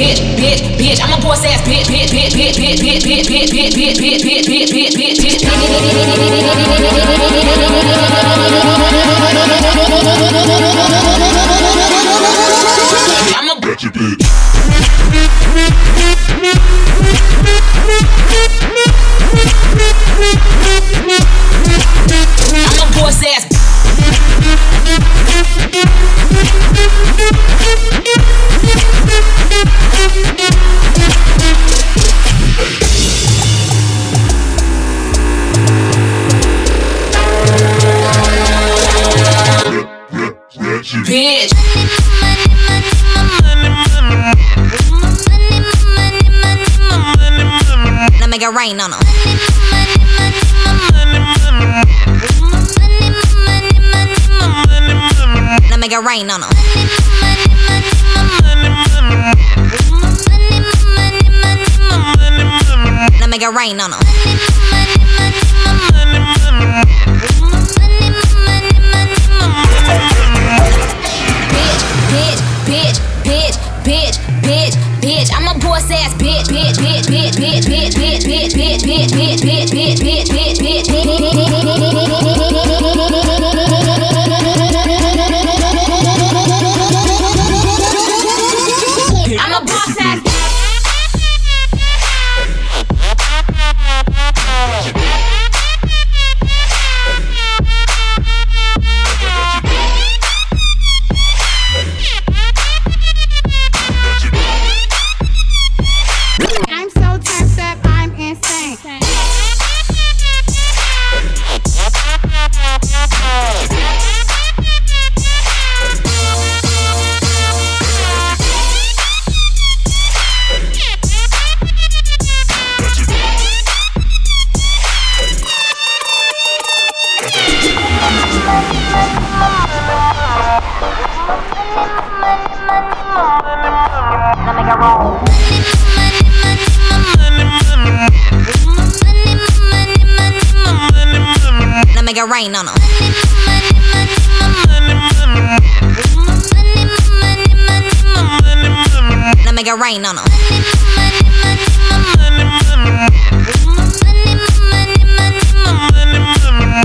bitch, bitch, bitch. I'm a boss ass bitch, bitch, bitch, bitch, bitch, bitch, bitch, bitch, bitch, bitch, bitch, bitch, bitch, bitch, bitch, bitch. Bitch. Now make it rain on 'em. Now make it rain on 'em. Now make it rain on 'em. Bitch, bitch, bitch, bitch, bitch, bitch. I'm a boss ass bitch, bitch, bitch, bitch, bitch, bitch, bitch, bitch, bitch, bitch, bitch, bitch, it rain on 'em. Now make it rain on 'em.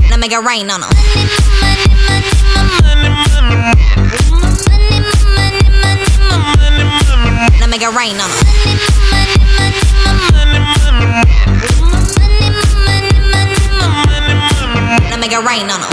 Now make it rain on 'em. rain on them.